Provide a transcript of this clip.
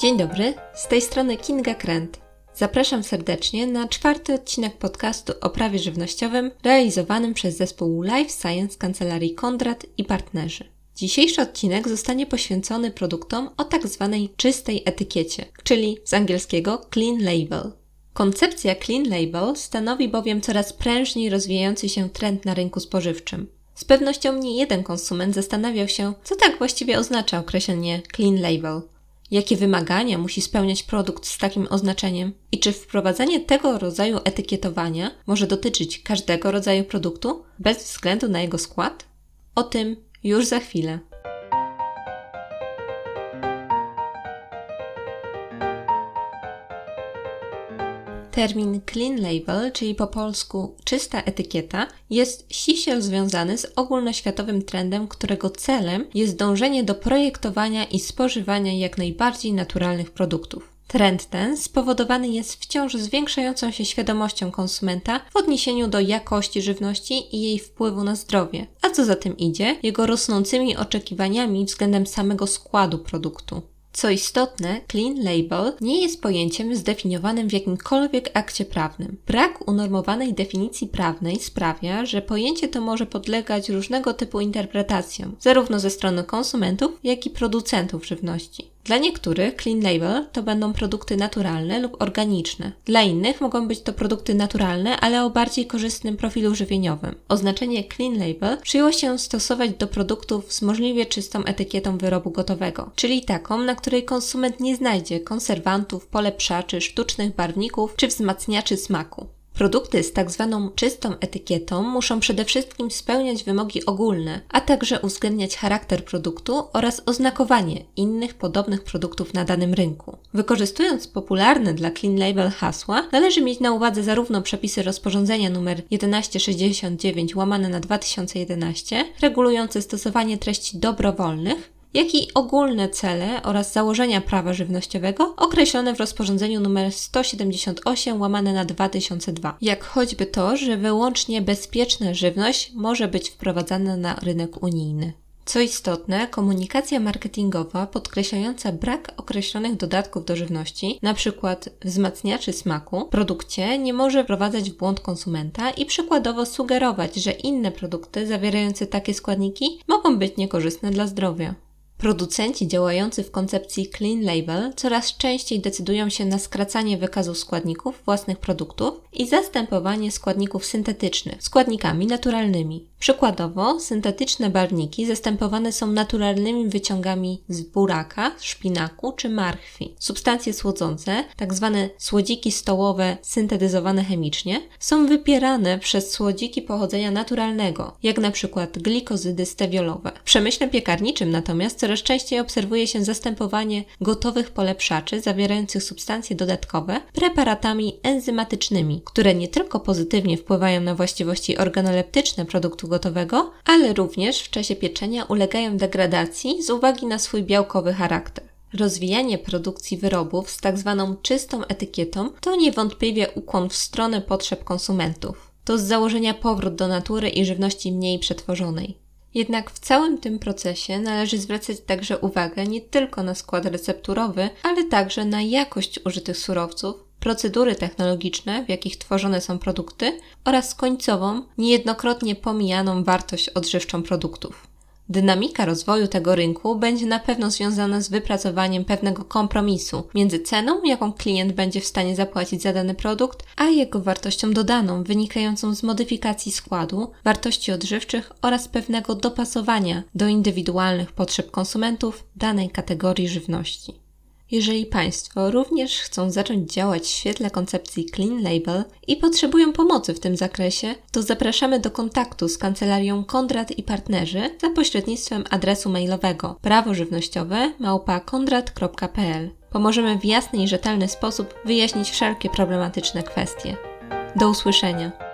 Dzień dobry, z tej strony Kinga Kręt. Zapraszam serdecznie na czwarty odcinek podcastu o prawie żywnościowym realizowanym przez zespół Life Science Kancelarii Kondrat i partnerzy. Dzisiejszy odcinek zostanie poświęcony produktom o tak zwanej czystej etykiecie, czyli z angielskiego clean label. Koncepcja clean label stanowi bowiem coraz prężniej rozwijający się trend na rynku spożywczym. Z pewnością nie jeden konsument zastanawiał się, co tak właściwie oznacza określenie clean label jakie wymagania musi spełniać produkt z takim oznaczeniem i czy wprowadzanie tego rodzaju etykietowania może dotyczyć każdego rodzaju produktu bez względu na jego skład? O tym już za chwilę. Termin clean label, czyli po polsku czysta etykieta, jest ściśle związany z ogólnoświatowym trendem, którego celem jest dążenie do projektowania i spożywania jak najbardziej naturalnych produktów. Trend ten spowodowany jest wciąż zwiększającą się świadomością konsumenta w odniesieniu do jakości żywności i jej wpływu na zdrowie, a co za tym idzie, jego rosnącymi oczekiwaniami względem samego składu produktu. Co istotne, clean label nie jest pojęciem zdefiniowanym w jakimkolwiek akcie prawnym. Brak unormowanej definicji prawnej sprawia, że pojęcie to może podlegać różnego typu interpretacjom, zarówno ze strony konsumentów, jak i producentów żywności. Dla niektórych clean label to będą produkty naturalne lub organiczne. Dla innych mogą być to produkty naturalne, ale o bardziej korzystnym profilu żywieniowym. Oznaczenie clean label przyjęło się stosować do produktów z możliwie czystą etykietą wyrobu gotowego, czyli taką, na której konsument nie znajdzie konserwantów, polepszaczy, sztucznych barwników czy wzmacniaczy smaku. Produkty z tak zwaną czystą etykietą muszą przede wszystkim spełniać wymogi ogólne, a także uwzględniać charakter produktu oraz oznakowanie innych podobnych produktów na danym rynku. Wykorzystując popularne dla Clean Label hasła, należy mieć na uwadze zarówno przepisy rozporządzenia nr 1169 łamane na 2011 regulujące stosowanie treści dobrowolnych, jak i ogólne cele oraz założenia prawa żywnościowego określone w rozporządzeniu nr 178 łamane na 2002, jak choćby to, że wyłącznie bezpieczna żywność może być wprowadzana na rynek unijny. Co istotne, komunikacja marketingowa podkreślająca brak określonych dodatków do żywności, np. wzmacniaczy smaku, produkcie nie może wprowadzać w błąd konsumenta i przykładowo sugerować, że inne produkty zawierające takie składniki mogą być niekorzystne dla zdrowia. Producenci działający w koncepcji Clean Label coraz częściej decydują się na skracanie wykazu składników własnych produktów i zastępowanie składników syntetycznych składnikami naturalnymi. Przykładowo, syntetyczne barwniki zastępowane są naturalnymi wyciągami z buraka, szpinaku czy marchwi. Substancje słodzące, tzw. Tak słodziki stołowe syntetyzowane chemicznie, są wypierane przez słodziki pochodzenia naturalnego, jak na przykład glikozydy stewiolowe. W przemyśle piekarniczym natomiast coraz częściej obserwuje się zastępowanie gotowych polepszaczy zawierających substancje dodatkowe preparatami enzymatycznymi, które nie tylko pozytywnie wpływają na właściwości organoleptyczne produktu gotowego, ale również w czasie pieczenia ulegają degradacji z uwagi na swój białkowy charakter. Rozwijanie produkcji wyrobów z tak zwaną czystą etykietą to niewątpliwie ukłon w stronę potrzeb konsumentów. To z założenia powrót do natury i żywności mniej przetworzonej. Jednak w całym tym procesie należy zwracać także uwagę nie tylko na skład recepturowy, ale także na jakość użytych surowców, procedury technologiczne, w jakich tworzone są produkty oraz końcową, niejednokrotnie pomijaną wartość odżywczą produktów. Dynamika rozwoju tego rynku będzie na pewno związana z wypracowaniem pewnego kompromisu między ceną, jaką klient będzie w stanie zapłacić za dany produkt, a jego wartością dodaną, wynikającą z modyfikacji składu, wartości odżywczych oraz pewnego dopasowania do indywidualnych potrzeb konsumentów danej kategorii żywności. Jeżeli Państwo również chcą zacząć działać w świetle koncepcji Clean Label i potrzebują pomocy w tym zakresie, to zapraszamy do kontaktu z kancelarią Kondrat i Partnerzy za pośrednictwem adresu mailowego prawożywnościowe małpa.kondrat.pl. Pomożemy w jasny i rzetelny sposób wyjaśnić wszelkie problematyczne kwestie. Do usłyszenia.